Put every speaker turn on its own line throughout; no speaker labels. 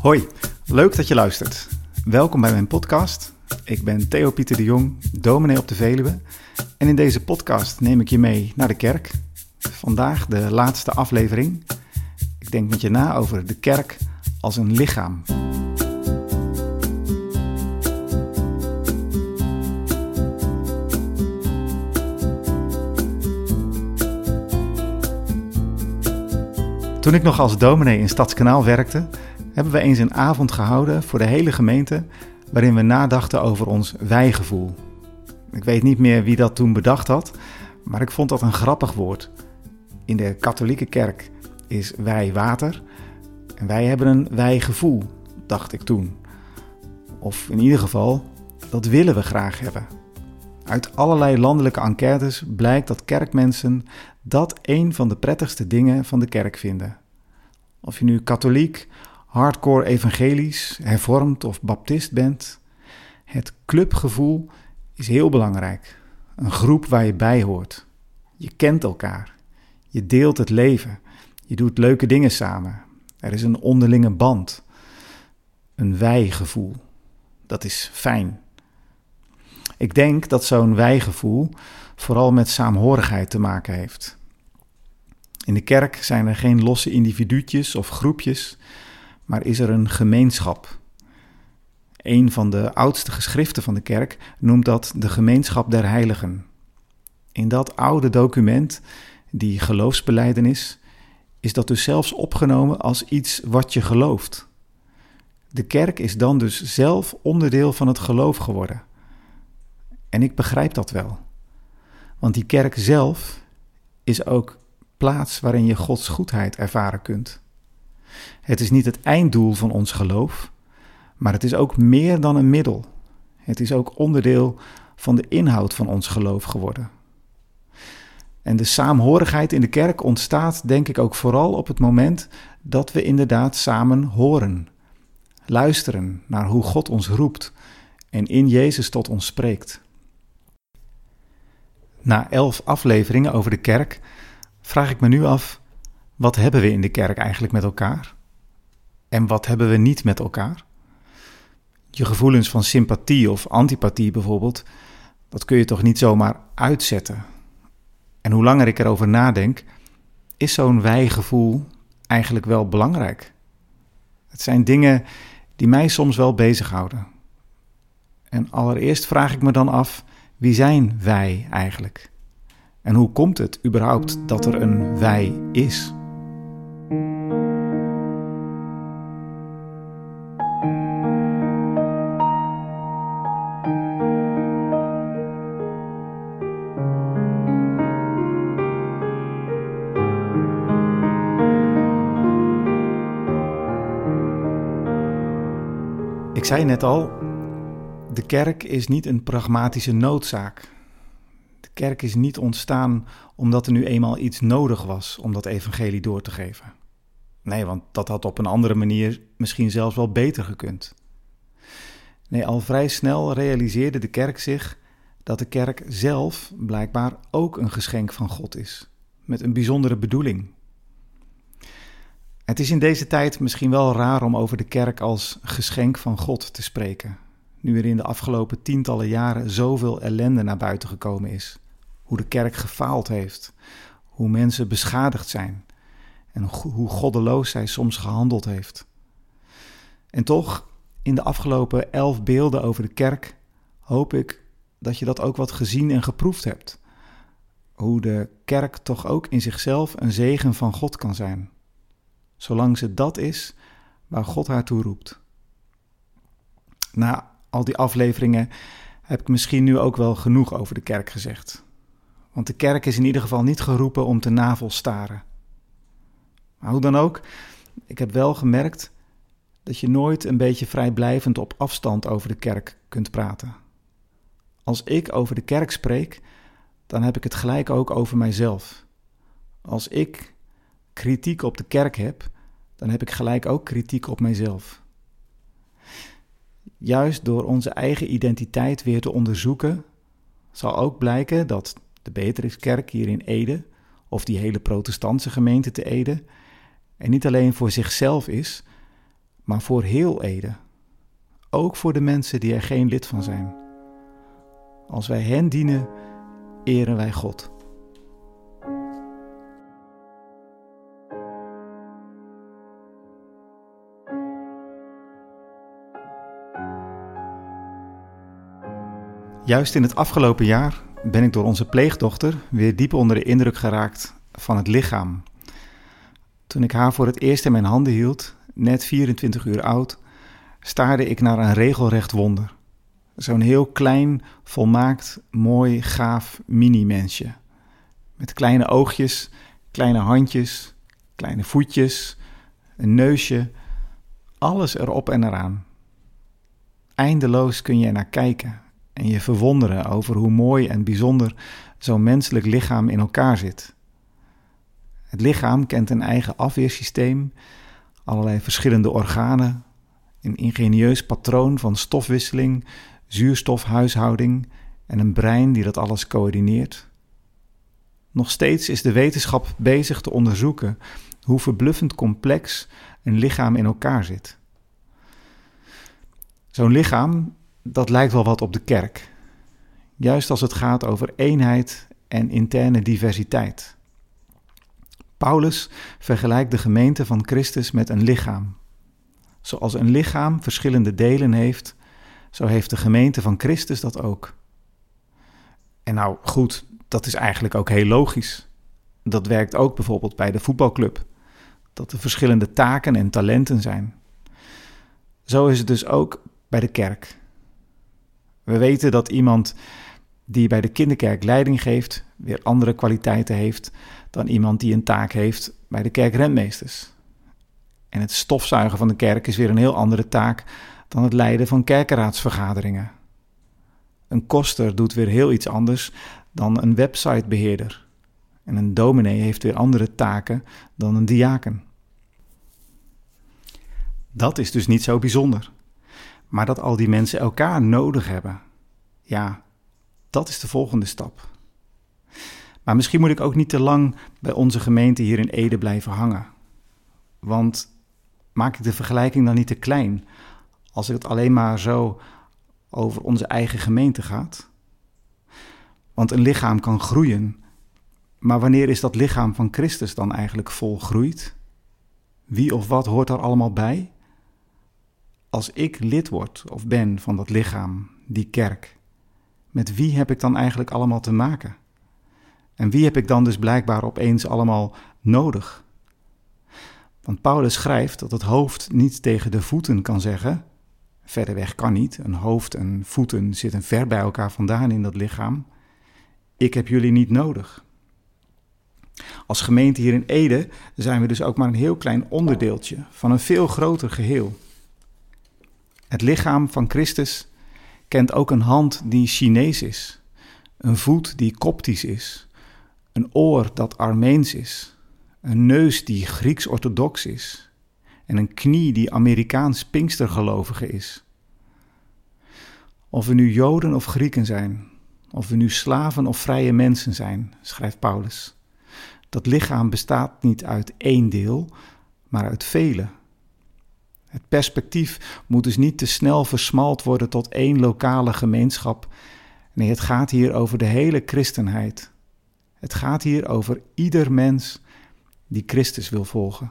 Hoi, leuk dat je luistert. Welkom bij mijn podcast. Ik ben Theo Pieter de Jong, dominee op de Veluwe. En in deze podcast neem ik je mee naar de kerk. Vandaag de laatste aflevering. Ik denk met je na over de kerk als een lichaam. Toen ik nog als dominee in Stadskanaal werkte, hebben we eens een avond gehouden voor de hele gemeente waarin we nadachten over ons wijgevoel. Ik weet niet meer wie dat toen bedacht had, maar ik vond dat een grappig woord. In de katholieke kerk is wij water en wij hebben een wijgevoel, dacht ik toen. Of in ieder geval, dat willen we graag hebben. Uit allerlei landelijke enquêtes blijkt dat kerkmensen dat een van de prettigste dingen van de kerk vinden. Of je nu katholiek, hardcore evangelisch, hervormd of baptist bent, het clubgevoel is heel belangrijk. Een groep waar je bij hoort. Je kent elkaar. Je deelt het leven. Je doet leuke dingen samen. Er is een onderlinge band. Een wijgevoel. Dat is fijn. Ik denk dat zo'n wijgevoel vooral met saamhorigheid te maken heeft. In de kerk zijn er geen losse individuutjes of groepjes, maar is er een gemeenschap. Een van de oudste geschriften van de kerk noemt dat de gemeenschap der heiligen. In dat oude document, die geloofsbeleidenis, is dat dus zelfs opgenomen als iets wat je gelooft. De kerk is dan dus zelf onderdeel van het geloof geworden. En ik begrijp dat wel. Want die kerk zelf is ook plaats waarin je Gods goedheid ervaren kunt. Het is niet het einddoel van ons geloof, maar het is ook meer dan een middel. Het is ook onderdeel van de inhoud van ons geloof geworden. En de saamhorigheid in de kerk ontstaat, denk ik, ook vooral op het moment dat we inderdaad samen horen. Luisteren naar hoe God ons roept en in Jezus tot ons spreekt. Na elf afleveringen over de kerk vraag ik me nu af: wat hebben we in de kerk eigenlijk met elkaar? En wat hebben we niet met elkaar? Je gevoelens van sympathie of antipathie bijvoorbeeld, dat kun je toch niet zomaar uitzetten. En hoe langer ik erover nadenk, is zo'n wijgevoel eigenlijk wel belangrijk. Het zijn dingen die mij soms wel bezighouden. En allereerst vraag ik me dan af: wie zijn wij eigenlijk? En hoe komt het überhaupt dat er een wij is? Ik zei net al, de kerk is niet een pragmatische noodzaak. De kerk is niet ontstaan omdat er nu eenmaal iets nodig was om dat evangelie door te geven. Nee, want dat had op een andere manier misschien zelfs wel beter gekund. Nee, al vrij snel realiseerde de kerk zich dat de kerk zelf blijkbaar ook een geschenk van God is, met een bijzondere bedoeling. Het is in deze tijd misschien wel raar om over de kerk als geschenk van God te spreken, nu er in de afgelopen tientallen jaren zoveel ellende naar buiten gekomen is. Hoe de kerk gefaald heeft, hoe mensen beschadigd zijn en hoe goddeloos zij soms gehandeld heeft. En toch, in de afgelopen elf beelden over de kerk, hoop ik dat je dat ook wat gezien en geproefd hebt. Hoe de kerk toch ook in zichzelf een zegen van God kan zijn zolang ze dat is waar God haar toe roept. Na al die afleveringen heb ik misschien nu ook wel genoeg over de kerk gezegd. Want de kerk is in ieder geval niet geroepen om te navelstaren. Maar hoe dan ook, ik heb wel gemerkt dat je nooit een beetje vrijblijvend op afstand over de kerk kunt praten. Als ik over de kerk spreek, dan heb ik het gelijk ook over mijzelf. Als ik kritiek op de kerk heb, dan heb ik gelijk ook kritiek op mijzelf. Juist door onze eigen identiteit weer te onderzoeken, zal ook blijken dat de Beatrixkerk hier in Ede, of die hele protestantse gemeente te Ede, en niet alleen voor zichzelf is, maar voor heel Ede. Ook voor de mensen die er geen lid van zijn. Als wij hen dienen, eren wij God. Juist in het afgelopen jaar ben ik door onze pleegdochter weer diep onder de indruk geraakt van het lichaam. Toen ik haar voor het eerst in mijn handen hield, net 24 uur oud, staarde ik naar een regelrecht wonder. Zo'n heel klein, volmaakt, mooi, gaaf mini-mensje. Met kleine oogjes, kleine handjes, kleine voetjes, een neusje, alles erop en eraan. Eindeloos kun je er naar kijken en je verwonderen over hoe mooi en bijzonder zo'n menselijk lichaam in elkaar zit. Het lichaam kent een eigen afweersysteem, allerlei verschillende organen, een ingenieus patroon van stofwisseling, zuurstofhuishouding en een brein die dat alles coördineert. Nog steeds is de wetenschap bezig te onderzoeken hoe verbluffend complex een lichaam in elkaar zit. Zo'n lichaam dat lijkt wel wat op de kerk. Juist als het gaat over eenheid en interne diversiteit. Paulus vergelijkt de gemeente van Christus met een lichaam. Zoals een lichaam verschillende delen heeft, zo heeft de gemeente van Christus dat ook. En nou goed, dat is eigenlijk ook heel logisch. Dat werkt ook bijvoorbeeld bij de voetbalclub. Dat er verschillende taken en talenten zijn. Zo is het dus ook bij de kerk. We weten dat iemand die bij de kinderkerk leiding geeft, weer andere kwaliteiten heeft dan iemand die een taak heeft bij de kerkrentmeesters. En het stofzuigen van de kerk is weer een heel andere taak dan het leiden van kerkenraadsvergaderingen. Een koster doet weer heel iets anders dan een websitebeheerder. En een dominee heeft weer andere taken dan een diaken. Dat is dus niet zo bijzonder. Maar dat al die mensen elkaar nodig hebben, ja, dat is de volgende stap. Maar misschien moet ik ook niet te lang bij onze gemeente hier in Ede blijven hangen. Want maak ik de vergelijking dan niet te klein als het alleen maar zo over onze eigen gemeente gaat? Want een lichaam kan groeien, maar wanneer is dat lichaam van Christus dan eigenlijk volgroeid? Wie of wat hoort daar allemaal bij? Als ik lid word of ben van dat lichaam, die kerk, met wie heb ik dan eigenlijk allemaal te maken? En wie heb ik dan dus blijkbaar opeens allemaal nodig? Want Paulus schrijft dat het hoofd niet tegen de voeten kan zeggen. Verder weg kan niet. Een hoofd en voeten zitten ver bij elkaar vandaan in dat lichaam. Ik heb jullie niet nodig. Als gemeente hier in Ede zijn we dus ook maar een heel klein onderdeeltje van een veel groter geheel. Het lichaam van Christus kent ook een hand die Chinees is, een voet die Koptisch is, een oor dat Armeens is, een neus die Grieks-orthodox is en een knie die Amerikaans Pinkstergelovige is. Of we nu Joden of Grieken zijn, of we nu slaven of vrije mensen zijn, schrijft Paulus. Dat lichaam bestaat niet uit één deel, maar uit vele. Het perspectief moet dus niet te snel versmalt worden tot één lokale gemeenschap. Nee, het gaat hier over de hele christenheid. Het gaat hier over ieder mens die Christus wil volgen.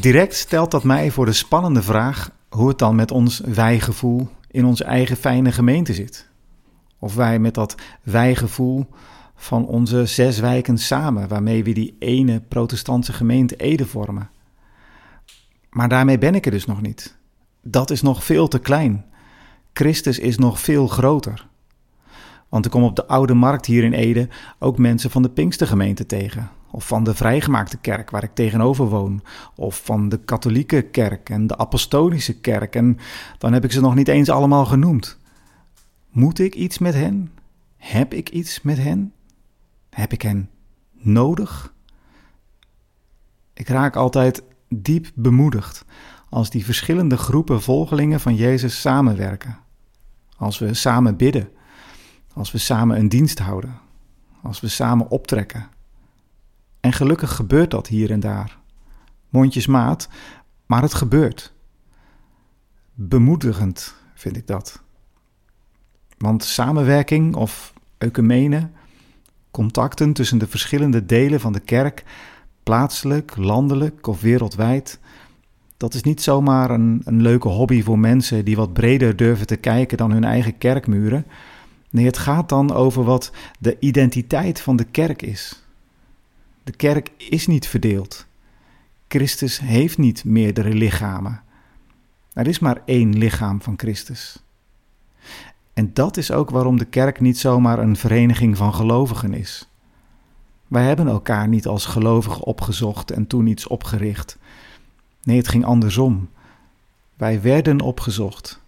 Direct stelt dat mij voor de spannende vraag hoe het dan met ons wijgevoel in onze eigen fijne gemeente zit. Of wij met dat wijgevoel van onze zes wijken samen, waarmee we die ene protestantse gemeente Ede vormen. Maar daarmee ben ik er dus nog niet. Dat is nog veel te klein. Christus is nog veel groter. Want ik kom op de oude markt hier in Ede ook mensen van de Pinkstergemeente tegen. Of van de vrijgemaakte kerk waar ik tegenover woon. Of van de katholieke kerk en de apostolische kerk. En dan heb ik ze nog niet eens allemaal genoemd. Moet ik iets met hen? Heb ik iets met hen? Heb ik hen nodig? Ik raak altijd diep bemoedigd als die verschillende groepen volgelingen van Jezus samenwerken. Als we samen bidden, als we samen een dienst houden, als we samen optrekken. En gelukkig gebeurt dat hier en daar. Mondjesmaat, maar het gebeurt. Bemoedigend vind ik dat. Want samenwerking of ecumene, contacten tussen de verschillende delen van de kerk, plaatselijk, landelijk of wereldwijd, dat is niet zomaar een, een leuke hobby voor mensen die wat breder durven te kijken dan hun eigen kerkmuren. Nee, het gaat dan over wat de identiteit van de kerk is. De kerk is niet verdeeld. Christus heeft niet meerdere lichamen. Er is maar één lichaam van Christus. En dat is ook waarom de kerk niet zomaar een vereniging van gelovigen is. Wij hebben elkaar niet als gelovigen opgezocht en toen iets opgericht. Nee, het ging andersom. Wij werden opgezocht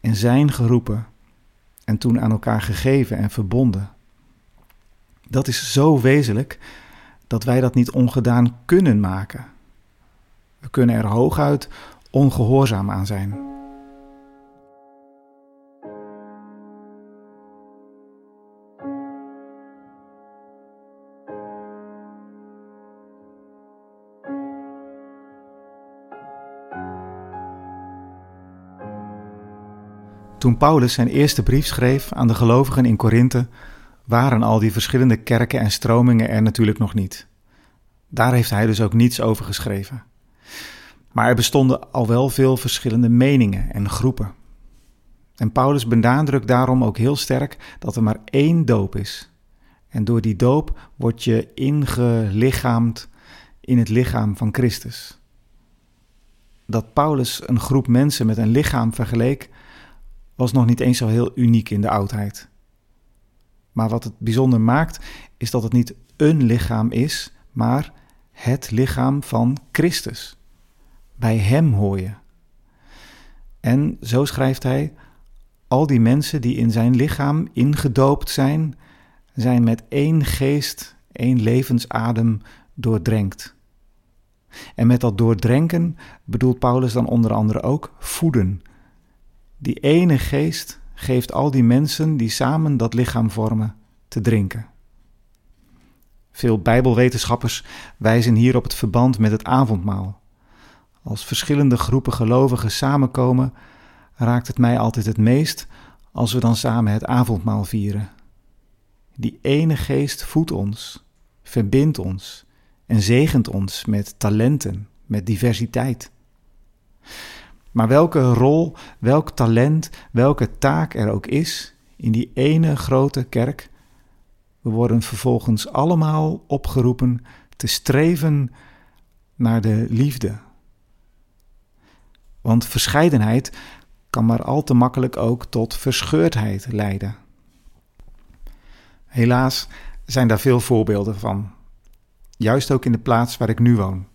en zijn geroepen en toen aan elkaar gegeven en verbonden. Dat is zo wezenlijk dat wij dat niet ongedaan kunnen maken. We kunnen er hooguit ongehoorzaam aan zijn. Toen Paulus zijn eerste brief schreef aan de gelovigen in Korinthe, waren al die verschillende kerken en stromingen er natuurlijk nog niet. Daar heeft hij dus ook niets over geschreven. Maar er bestonden al wel veel verschillende meningen en groepen. En Paulus benadrukt daarom ook heel sterk dat er maar één doop is. En door die doop word je ingelichaamd in het lichaam van Christus. Dat Paulus een groep mensen met een lichaam vergeleek, was nog niet eens zo heel uniek in de oudheid. Maar wat het bijzonder maakt, is dat het niet een lichaam is, maar het lichaam van Christus. Bij Hem hoor je. En zo schrijft hij: al die mensen die in zijn lichaam ingedoopt zijn, zijn met één geest, één levensadem doordrenkt. En met dat doordrenken bedoelt Paulus dan onder andere ook voeden, die ene geest geeft al die mensen die samen dat lichaam vormen te drinken. Veel Bijbelwetenschappers wijzen hier op het verband met het avondmaal. Als verschillende groepen gelovigen samenkomen, raakt het mij altijd het meest als we dan samen het avondmaal vieren. Die ene geest voedt ons, verbindt ons en zegent ons met talenten, met diversiteit. Maar welke rol, welk talent, welke taak er ook is in die ene grote kerk, we worden vervolgens allemaal opgeroepen te streven naar de liefde. Want verscheidenheid kan maar al te makkelijk ook tot verscheurdheid leiden. Helaas zijn daar veel voorbeelden van, juist ook in de plaats waar ik nu woon.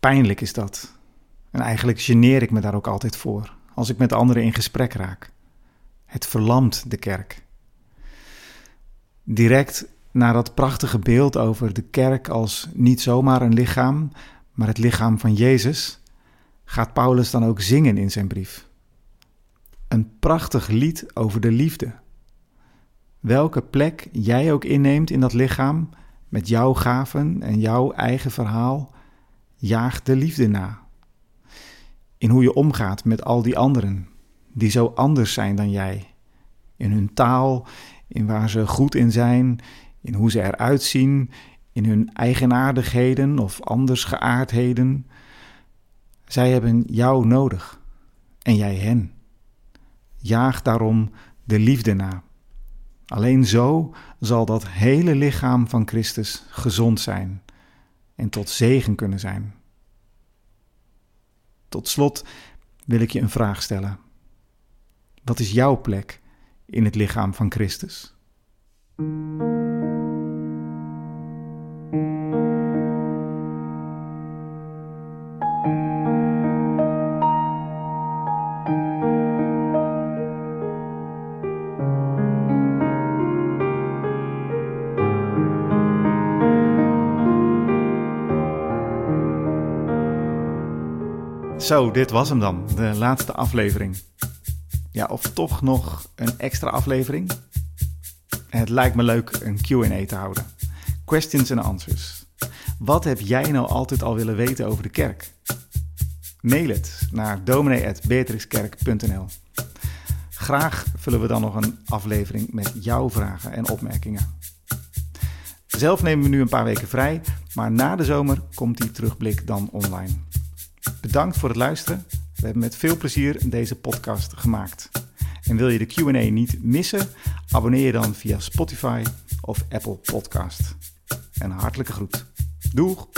Pijnlijk is dat. En eigenlijk geneer ik me daar ook altijd voor, als ik met anderen in gesprek raak. Het verlamt de kerk. Direct na dat prachtige beeld over de kerk als niet zomaar een lichaam, maar het lichaam van Jezus, gaat Paulus dan ook zingen in zijn brief. Een prachtig lied over de liefde. Welke plek jij ook inneemt in dat lichaam, met jouw gaven en jouw eigen verhaal, jaag de liefde na in hoe je omgaat met al die anderen die zo anders zijn dan jij. In hun taal, in waar ze goed in zijn, in hoe ze eruit zien, in hun eigenaardigheden of anders geaardheden. Zij hebben jou nodig en jij hen. Jaag daarom de liefde na. Alleen zo zal dat hele lichaam van Christus gezond zijn en tot zegen kunnen zijn. Tot slot wil ik je een vraag stellen. Wat is jouw plek in het lichaam van Christus? Zo, dit was hem dan, de laatste aflevering. Ja, of toch nog een extra aflevering? Het lijkt me leuk een QA te houden. Questions and answers. Wat heb jij nou altijd al willen weten over de kerk? Mail het naar dominee.beatrixkerk.nl. Graag vullen we dan nog een aflevering met jouw vragen en opmerkingen. Zelf nemen we nu een paar weken vrij, maar na de zomer komt die terugblik dan online. Bedankt voor het luisteren. We hebben met veel plezier deze podcast gemaakt. En wil je de QA niet missen? Abonneer je dan via Spotify of Apple Podcast. Een hartelijke groet. Doeg!